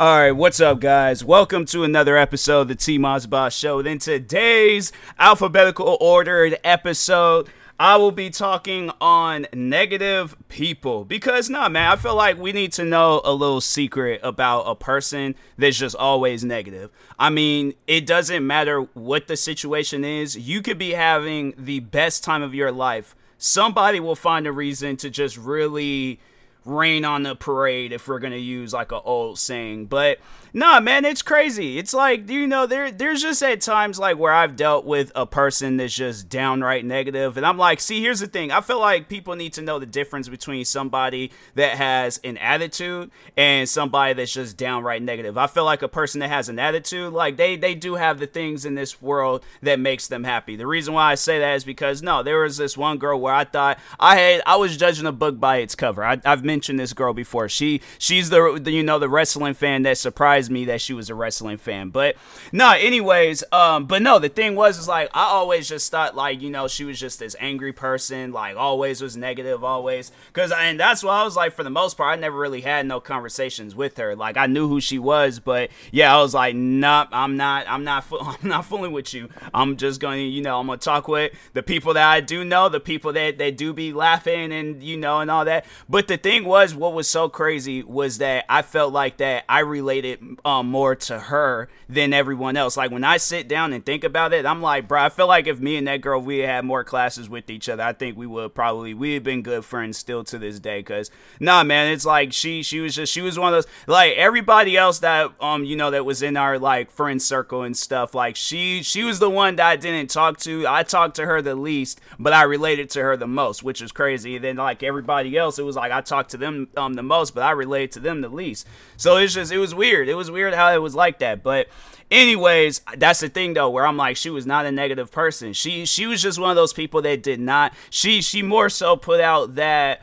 All right, what's up, guys? Welcome to another episode of the T Boss Show. In today's alphabetical ordered episode, I will be talking on negative people because, nah, man, I feel like we need to know a little secret about a person that's just always negative. I mean, it doesn't matter what the situation is, you could be having the best time of your life. Somebody will find a reason to just really rain on the parade if we're gonna use like an old saying. But nah, man, it's crazy. It's like you know, there there's just at times like where I've dealt with a person that's just downright negative, and I'm like, see, here's the thing. I feel like people need to know the difference between somebody that has an attitude and somebody that's just downright negative. I feel like a person that has an attitude, like they they do have the things in this world that makes them happy. The reason why I say that is because no, there was this one girl where I thought I had I was judging a book by its cover. I, have mentioned this girl before. She she's the, the you know the wrestling fan that surprised surprised me that she was a wrestling fan. But no, anyways, um, but no, the thing was is like I always just thought like, you know, she was just this angry person, like always was negative, always. Cause and that's why I was like, for the most part, I never really had no conversations with her. Like I knew who she was, but yeah, I was like, nope, I'm not, I'm not, I'm not fooling with you. I'm just to, you know, I'm gonna talk with the people that I do know, the people that they do be laughing and you know and all that. But the thing was, what was so crazy was that I felt like that I related um, more to her than everyone else. Like when I sit down and think about it, I'm like, bro, I feel like if me and that girl we had more classes with each other, I think we would probably we have been good friends still to this day. Cause nah, man, it's like she she was just she was one of those like everybody else that um you know that was in our like friend circle and stuff. Like she she was the one that I didn't talk to. I talked to her the least, but I related to her the most, which is crazy. And then like everybody else, it was like I talked to them um the most, but I related to them the least. So it's just it was weird. It was weird how it was like that. But anyways, that's the thing though, where I'm like, she was not a negative person. She she was just one of those people that did not. She she more so put out that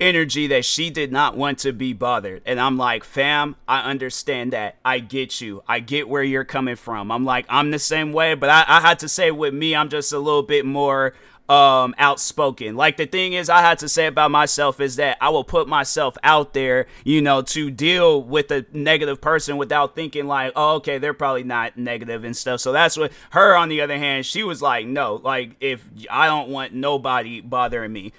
energy that she did not want to be bothered. And I'm like, fam, I understand that. I get you. I get where you're coming from. I'm like, I'm the same way, but I, I had to say with me, I'm just a little bit more um outspoken. Like the thing is I had to say about myself is that I will put myself out there, you know, to deal with a negative person without thinking like, "Oh, okay, they're probably not negative and stuff." So that's what her on the other hand, she was like, "No, like if I don't want nobody bothering me."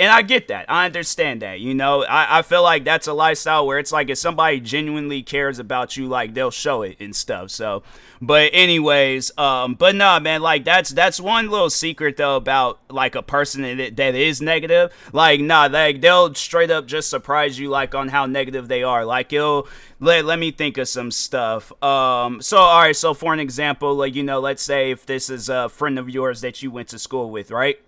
And I get that. I understand that. You know, I, I feel like that's a lifestyle where it's like if somebody genuinely cares about you, like they'll show it and stuff. So, but anyways, um, but nah, man, like that's that's one little secret though about like a person that, that is negative. Like, nah, like they'll straight up just surprise you like on how negative they are. Like it'll let let me think of some stuff. Um, so all right, so for an example, like you know, let's say if this is a friend of yours that you went to school with, right?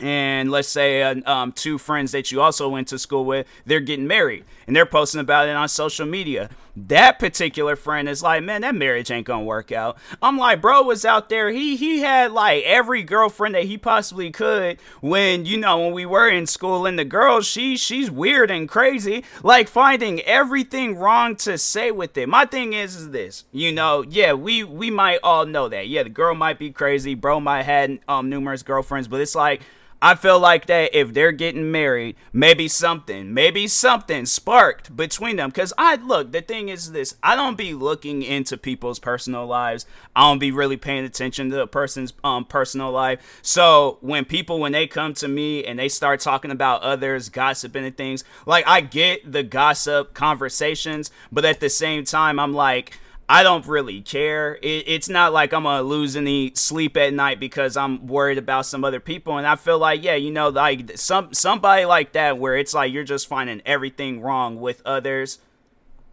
And let's say uh, um, two friends that you also went to school with they're getting married and they're posting about it on social media. That particular friend is like man that marriage ain't gonna work out. I'm like bro was out there. He he had like every girlfriend that he possibly could when you know when we were in school. And the girl she she's weird and crazy like finding everything wrong to say with it. My thing is is this you know yeah we we might all know that. Yeah the girl might be crazy. Bro might had um numerous girlfriends but it's like I feel like that if they're getting married, maybe something, maybe something sparked between them. Cause I look, the thing is this: I don't be looking into people's personal lives. I don't be really paying attention to a person's um personal life. So when people when they come to me and they start talking about others, gossiping and things, like I get the gossip conversations, but at the same time, I'm like I don't really care. It, it's not like I'm gonna lose any sleep at night because I'm worried about some other people. And I feel like, yeah, you know, like some somebody like that where it's like you're just finding everything wrong with others.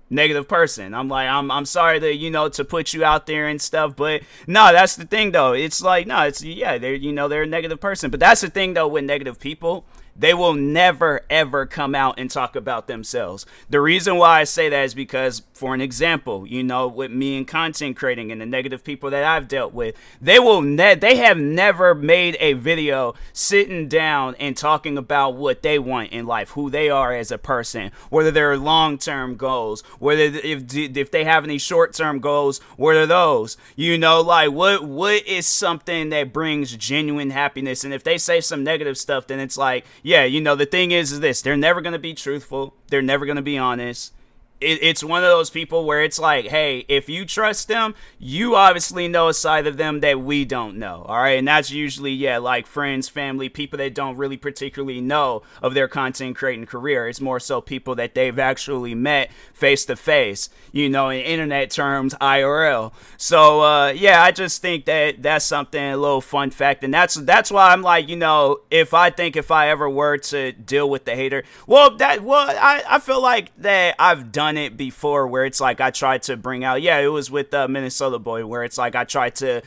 Negative person. I'm like, I'm I'm sorry to you know to put you out there and stuff, but no, that's the thing though. It's like no, it's yeah, they're you know they're a negative person, but that's the thing though with negative people they will never ever come out and talk about themselves. The reason why I say that is because, for an example, you know, with me and content creating and the negative people that I've dealt with, they will ne- they have never made a video sitting down and talking about what they want in life, who they are as a person, whether they're long term goals, whether if if they have any short term goals, what are those? You know, like what what is something that brings genuine happiness? And if they say some negative stuff, then it's like yeah, you know, the thing is, is this they're never to be truthful, they're never to be honest it, it's one of those people where it's like, hey, if you trust them, you obviously know a side of them that we don't know. All right. And that's usually, yeah, like friends, family, people that don't really particularly know of their content creating career. It's more so people that they've actually met face to face, you know, in internet terms, IRL. So, uh, yeah, I just think that that's something, a little fun fact. And that's, that's why I'm like, you know, if I think if I ever were to deal with the hater, well, that, well, I, I feel like that I've done done it before where it's like I tried to bring out, yeah, it was with uh, Minnesota Boy, where it's like I tried to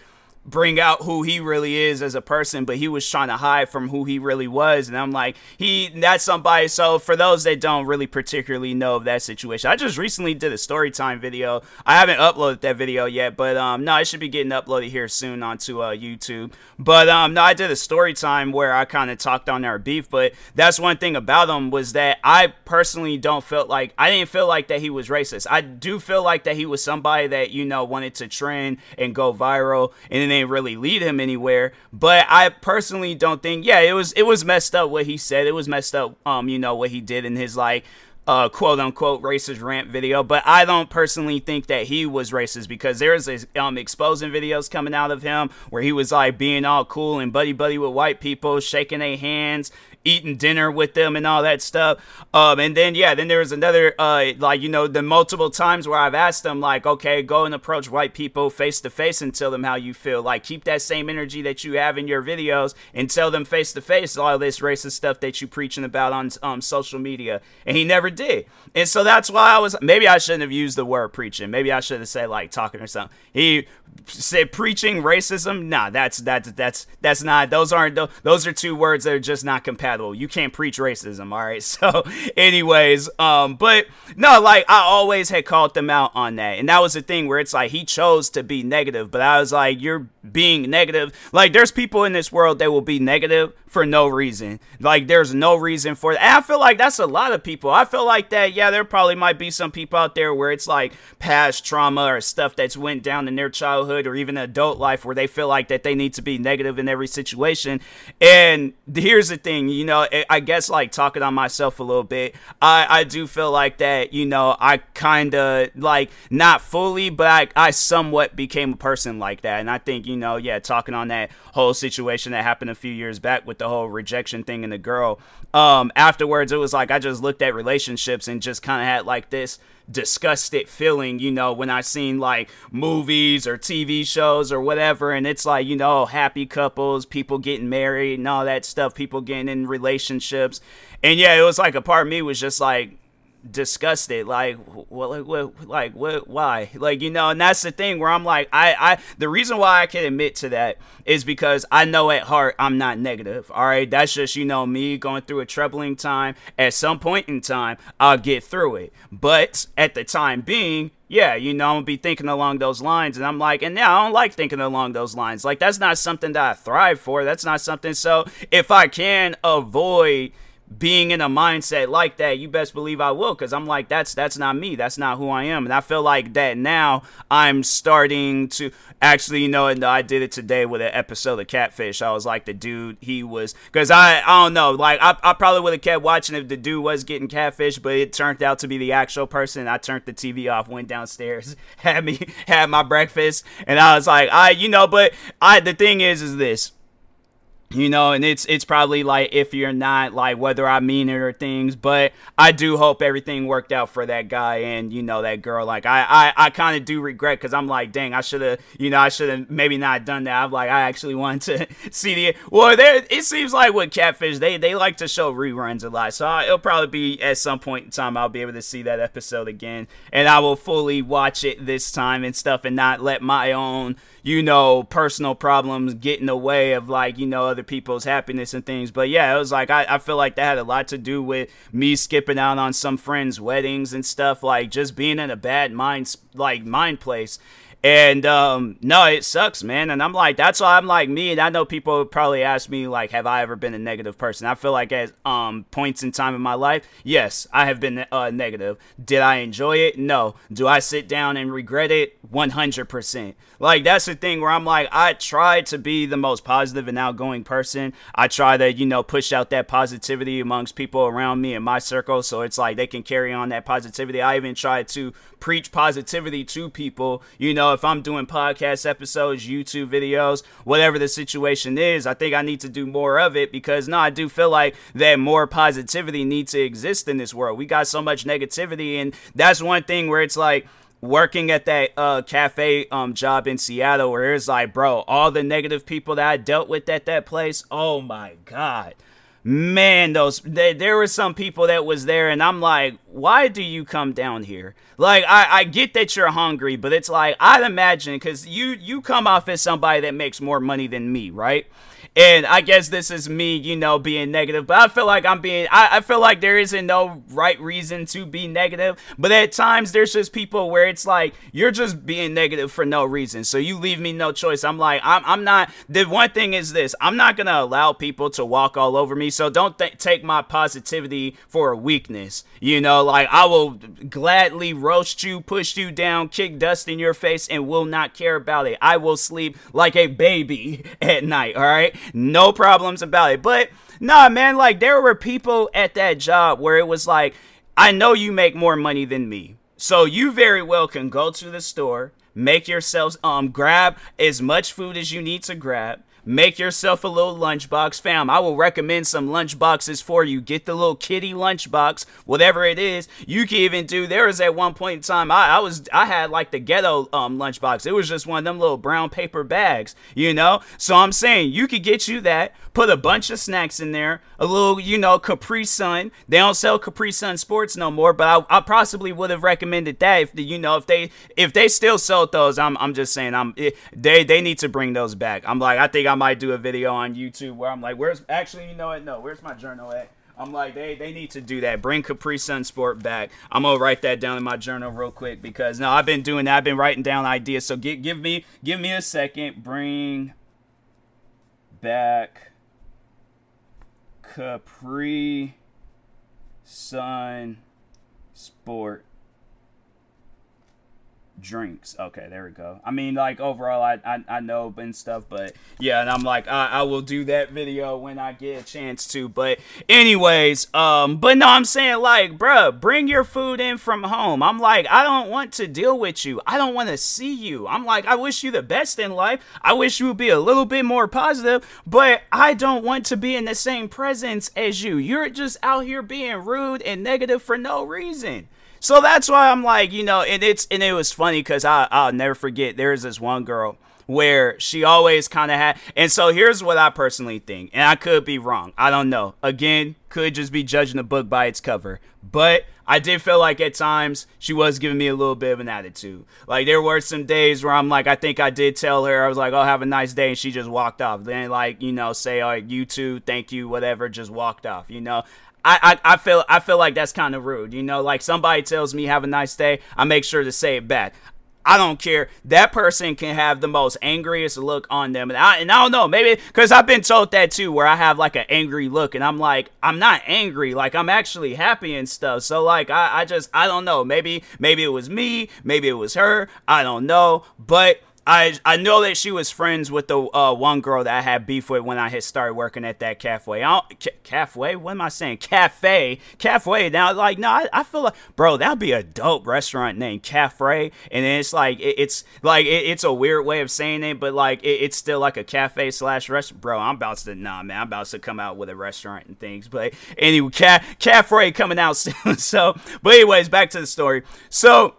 bring out who he really is as a person, but he was trying to hide from who he really was. And I'm like, he that's somebody. So for those that don't really particularly know of that situation, I just recently did a story time video. I haven't uploaded that video yet, but um no, I should be getting uploaded here soon onto uh, YouTube. But um no, I did a story time where I kind of talked on our beef, but that's one thing about him was that I personally don't feel like I didn't feel like that he was racist. I do feel like that he was somebody that you know wanted to trend and go viral and then really lead him anywhere. But I personally don't think. Yeah, it was it was messed up what he said. It was messed up. Um, you know what he did in his like uh, quote unquote racist rant video, but I don't personally think that he was racist because there's a, um exposing videos coming out of him where he was like being all cool and buddy buddy with white people, shaking their hands, eating dinner with them and all that stuff. Um, and then yeah, then there was another uh, like you know the multiple times where I've asked them like, okay, go and approach white people face to face and tell them how you feel. Like keep that same energy that you have in your videos and tell them face to face all this racist stuff that you preaching about on um, social media. And he never did. And so that's why I was maybe I shouldn't have used the word preaching. Maybe I should have said like talking or something. He said preaching racism. Nah, that's that's that's that's not. Those aren't. Those are two words that are just not compatible you can't preach racism, all right? So, anyways, um, but no, like I always had called them out on that, and that was the thing where it's like he chose to be negative, but I was like, you're being negative. Like, there's people in this world that will be negative for no reason. Like, there's no reason for that. And I feel like that's a lot of people. I feel like that. Yeah, there probably might be some people out there where it's like past trauma or stuff that's went down in their childhood or even adult life where they feel like that they need to be negative in every situation. And here's the thing, you know, I guess like talking on myself a little bit, I, I do feel like that, you know, I kind of like not fully, but I, I somewhat became a person like that. And I think, you know, yeah, talking on that whole situation that happened a few years back with the whole rejection thing and the girl, um, afterwards, it was like I just looked at relationships and just kind of had like this disgusted feeling, you know, when I seen like movies or TV shows or whatever, and it's like, you know, happy couples, people getting married and all that stuff, people getting in relationships. And yeah, it was like a part of me was just like, disgusted like what like what like what why like you know and that's the thing where i'm like i i the reason why i can admit to that is because i know at heart i'm not negative all right that's just you know me going through a troubling time at some point in time i'll get through it but at the time being yeah, you know, I'm gonna be thinking along those lines. And I'm like, and now I don't like thinking along those lines. Like, that's not something that I thrive for. That's not something. So, if I can avoid being in a mindset like that, you best believe I will, because I'm like, that's that's not me, that's not who I am, and I feel like that now. I'm starting to actually, you know, and I did it today with an episode of Catfish. I was like, the dude, he was, because I I don't know, like I, I probably would have kept watching if the dude was getting catfish, but it turned out to be the actual person. I turned the TV off, went downstairs, had me had my breakfast, and I was like, I, you know, but I the thing is, is this you know and it's it's probably like if you're not like whether i mean it or things but i do hope everything worked out for that guy and you know that girl. Like i i, I kind of do regret because i'm like dang i should have you know i should have maybe not done that. I'm like i actually wanted to see the well there it seems like with catfish they they like to show reruns a lot. So I, it'll probably be at some point in time i'll be able to see that episode again. And i will fully watch it this time and stuff and not let my own you know personal problems get in the way of like you know other people's happiness and things. But yeah, it was like I, I feel like that had a lot to do with me skipping out on some friends' weddings and stuff, like just being in a bad mind like mind place and um, no, it sucks, man. And I'm like, that's why I'm like me. And I know people probably ask me like, have I ever been a negative person? I feel like at um points in time in my life, yes, I have been uh, negative. Did I enjoy it? No. Do I sit down and regret it? 100%. Like that's the thing where I'm like, I try to be the most positive and outgoing person. I try to, you know, push out that positivity amongst people around me in my circle, so it's like they can carry on that positivity. I even try to preach positivity to people, you know if I'm doing podcast episodes, YouTube videos, whatever the situation is, I think I need to do more of it because no, I do feel like that more positivity needs to exist in this world. We got so much negativity, and that's one thing where it's like working at that uh, cafe um, job in Seattle where it's like, bro, all the negative people that I dealt with at that place, oh my god man those they, there were some people that was there and i'm like why do you come down here? Like i, I get that you're hungry but it's like i'd imagine because you you come off as somebody that makes more money than me right and I guess this is me, you know, being negative, but I feel like I'm being, I, I feel like there isn't no right reason to be negative. But at times, there's just people where it's like, you're just being negative for no reason. So you leave me no choice. I'm like, I'm, I'm not, the one thing is this I'm not going to allow people to walk all over me. So don't th- take my positivity for a weakness. You know, like I will gladly roast you, push you down, kick dust in your face, and will not care about it. I will sleep like a baby at night. All right no problems about it. But nah, man, like there were people at that job where it was like, I know you make more money than me. So you very well can go to the store, make yourselves um grab as much food as you need to grab, Make yourself a little lunchbox, fam. I will recommend some lunchboxes for you. Get the little kitty lunchbox, whatever it is. You can even do. There was at one point in time, I, I was I had like the ghetto um lunchbox. It was just one of them little brown paper bags, you know. So I'm saying you could get you that. Put a bunch of snacks in there. A little, you know, Capri Sun. They don't sell Capri Sun Sports no more, but I, I possibly would have recommended that if the, you know if they if they still sell those. I'm I'm just saying I'm they they need to bring those back. I'm like I think I'm might do a video on YouTube where I'm like, where's actually, you know what? No, where's my journal at? I'm like, they, they need to do that. Bring Capri Sun Sport back. I'm gonna write that down in my journal real quick because now I've been doing that. I've been writing down ideas. So give give me give me a second. Bring back Capri Sun Sport drinks. Okay, there we go. I mean, like overall, I I, I know and stuff, but yeah, and I'm like, I, I will do that video when I get a chance to. But anyways, um, but no, I'm saying like, bruh, bring your food in from home. I'm like, I don't want to deal with you. I don't want to see you. I'm like, I wish you the best in life. I wish you would be a little bit more positive, but I don't want to be in the same presence as you. You're just out here being rude and negative for no reason. So that's why I'm like, you know, and it's and it was funny because I I'll never forget. There's this one girl where she always kind of had, and so here's what I personally think, and I could be wrong. I don't know. Again, could just be judging a book by its cover, but I did feel like at times she was giving me a little bit of an attitude. Like there were some days where I'm like, I think I did tell her I was like, "Oh, have a nice day," and she just walked off. Then like you know, say, "All right, you too, thank you, whatever," just walked off. You know, I, I, I feel I feel like that's kind of rude. You know, like somebody tells me have a nice day, I make sure to say it back. I don't care. That person can have the most angriest look on them, and I and I don't know, maybe because I've been told that too, where I have like an angry look, and I'm like, I'm not angry, like I'm actually happy and stuff. So like, I, I just I don't know. Maybe maybe it was me, maybe it was her. I don't know, but I I know that she was friends with the uh, one girl that I had beef with when I had started working at that cafe. I ca- cafe? What am I saying? Cafe, cafe. Now, like, no, I, I feel like, bro, that'd be a dope restaurant name, Cafe. And then it's like, it, it's like, it, it's a weird way of saying it, but like, it, it's still like a cafe slash restaurant. Bro, I'm about to, nah, man, I'm about to come out with a restaurant and things. But anyway, ca- Cafe coming out soon. so, but anyways, back to the story. So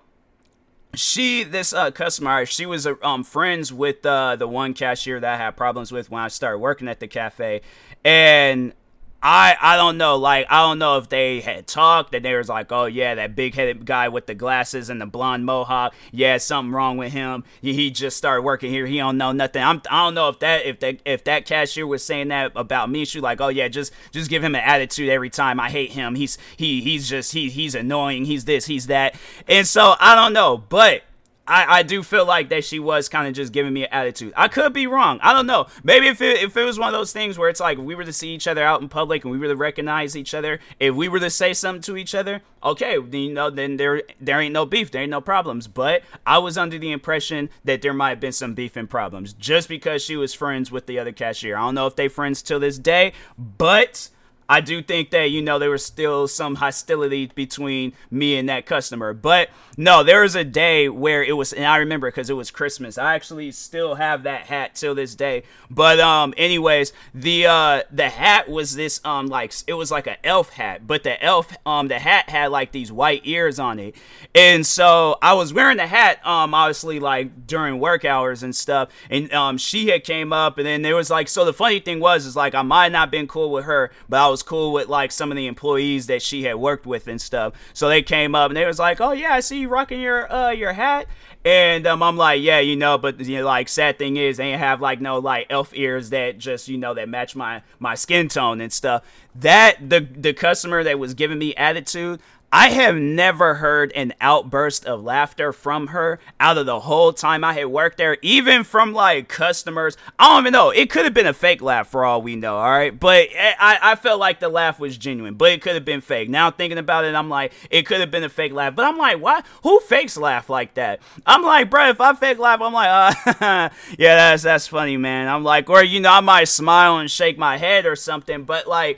she this uh, customer she was uh, um friends with uh, the one cashier that I had problems with when I started working at the cafe. And I I don't know. Like I don't know if they had talked and they was like, oh yeah, that big headed guy with the glasses and the blonde mohawk. Yeah, something wrong with him. He, he just started working here. He don't know nothing. I'm I don't know if that if that if that cashier was saying that about me. She like, oh yeah, just just give him an attitude every time. I hate him. He's he he's just he he's annoying. He's this. He's that. And so I don't know, but I, I do feel like that she was kind of just giving me an attitude. I could be wrong. I don't know. Maybe if it, if it was one of those things where it's like we were to see each other out in public and we were to recognize each other, if we were to say something to each other, okay, then you know, then there there ain't no beef, there ain't no problems. But I was under the impression that there might have been some beef and problems just because she was friends with the other cashier. I don't know if they friends till this day, but I do think that, you know, there was still some hostility between me and that customer. But no, there was a day where it was, and I remember because it was Christmas. I actually still have that hat till this day. But, um, anyways, the, uh, the hat was this, um, like, it was like an elf hat, but the elf, um, the hat had like these white ears on it. And so I was wearing the hat, um, obviously, like during work hours and stuff. And, um, she had came up, and then there was like, so the funny thing was, is like, I might not been cool with her, but I was was cool with like some of the employees that she had worked with and stuff. So they came up and they was like, "Oh yeah, I see you rocking your uh your hat." And um, I'm like, yeah, you know, but you know, like sad thing is they have like no like elf ears that just you know that match my my skin tone and stuff. That the the customer that was giving me attitude, I have never heard an outburst of laughter from her out of the whole time I had worked there, even from like customers. I don't even know. It could have been a fake laugh for all we know, all right? But I, I felt like the laugh was genuine, but it could have been fake. Now thinking about it, I'm like, it could have been a fake laugh. But I'm like, why? Who fakes laugh like that? I'm like, bro, if I fake laugh, I'm like, uh, yeah, that's, that's funny, man. I'm like, or, you know, I might smile and shake my head or something, but like,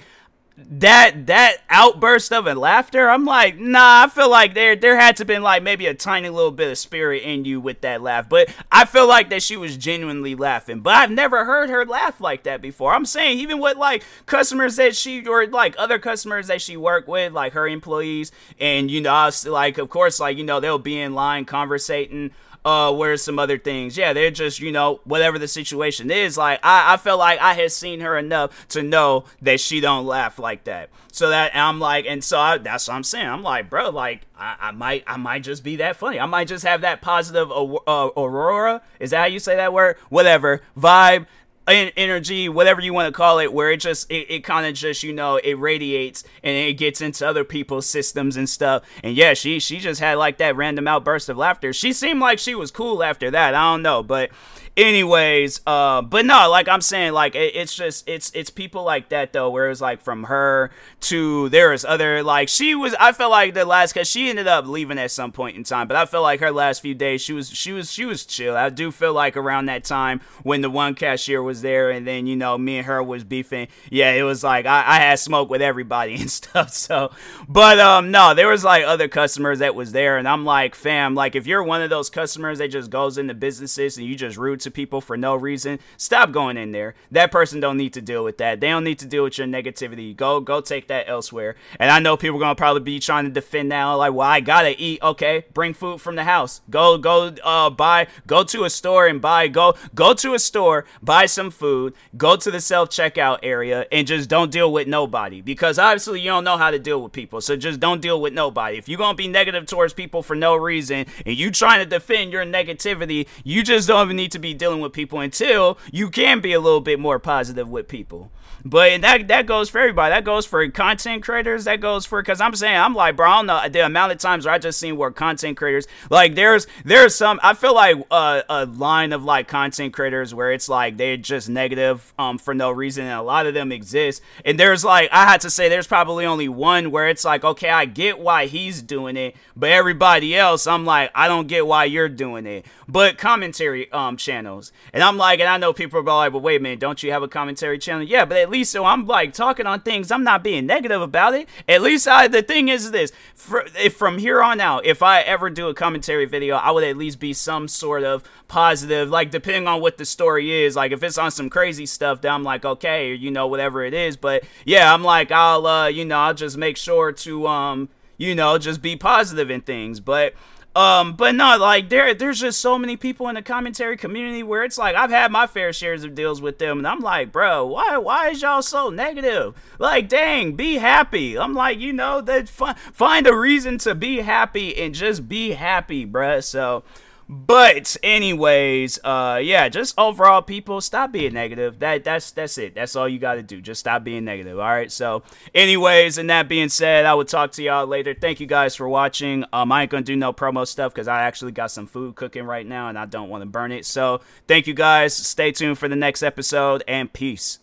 that that outburst of a laughter, I'm like, nah, I feel like there there had to been like maybe a tiny little bit of spirit in you with that laugh. But I feel like that she was genuinely laughing. But I've never heard her laugh like that before. I'm saying even with like customers that she or like other customers that she worked with, like her employees, and you know, I was like of course, like, you know, they'll be in line conversating uh, where's some other things? Yeah, they're just, you know, whatever the situation is. Like, I, I felt like I had seen her enough to know that she don't laugh like that. So that I'm like, and so I, that's what I'm saying. I'm like, bro, like, I, I, might, I might just be that funny. I might just have that positive uh, aurora. Is that how you say that word? Whatever vibe energy, whatever you want to call it, where it just it, it kind of just you know it radiates and it gets into other people's systems and stuff. And yeah, she she just had like that random outburst of laughter. She seemed like she was cool after that. I don't know, but anyways uh but no like i'm saying like it, it's just it's it's people like that though where it's like from her to there is other like she was i felt like the last because she ended up leaving at some point in time but i felt like her last few days she was she was she was chill. I do feel like around that time when the one cashier was there and then you know me and her was beefing yeah it was like i, I had smoke with everybody and stuff so but um no there was like other customers that was there and i'm like fam like if you're one of those customers that just goes into businesses and you just rude to people for no reason, stop going in there. That person don't need to deal with that. They don't need to deal with your negativity. Go go take that elsewhere. And I know people are gonna probably be trying to defend now, like, well, I gotta eat. Okay, bring food from the house. Go go uh buy go to a store and buy go go to a store, buy some food, go to the self checkout area, and just don't deal with nobody. Because obviously you don't know how to deal with people. So just don't deal with nobody. If you're gonna be negative towards people for no reason and you trying to defend your negativity, you just don't even need to be dealing with people until you can be a little bit more positive with people. But that that goes for everybody. That goes for content creators. That goes for because I'm saying I'm like, bro, I don't know the amount of times where I just seen where content creators like there's there's some I feel like uh, a line of like content creators where it's like they're just negative um for no reason, and a lot of them exist. And there's like I had to say there's probably only one where it's like okay, I get why he's doing it, but everybody else, I'm like I don't get why you're doing it. But commentary um channels, and I'm like, and I know people are like, but wait a minute, don't you have a commentary channel? Yeah, but at least so I'm like talking on things. I'm not being negative about it. At least I. The thing is this: for, if from here on out, if I ever do a commentary video, I would at least be some sort of positive. Like depending on what the story is. Like if it's on some crazy stuff, then I'm like okay, you know whatever it is. But yeah, I'm like I'll uh, you know I'll just make sure to um you know just be positive in things. But Um, but not like there there's just so many people in the commentary community where it's like I've had my fair shares of deals with them and I'm like, bro, why why is y'all so negative? Like, dang, be happy. I'm like, you know, that find a reason to be happy and just be happy, bruh. So but anyways, uh yeah, just overall people stop being negative. That that's that's it. That's all you got to do. Just stop being negative. All right? So, anyways, and that being said, I will talk to y'all later. Thank you guys for watching. Um I ain't to do no promo stuff cuz I actually got some food cooking right now and I don't want to burn it. So, thank you guys. Stay tuned for the next episode and peace.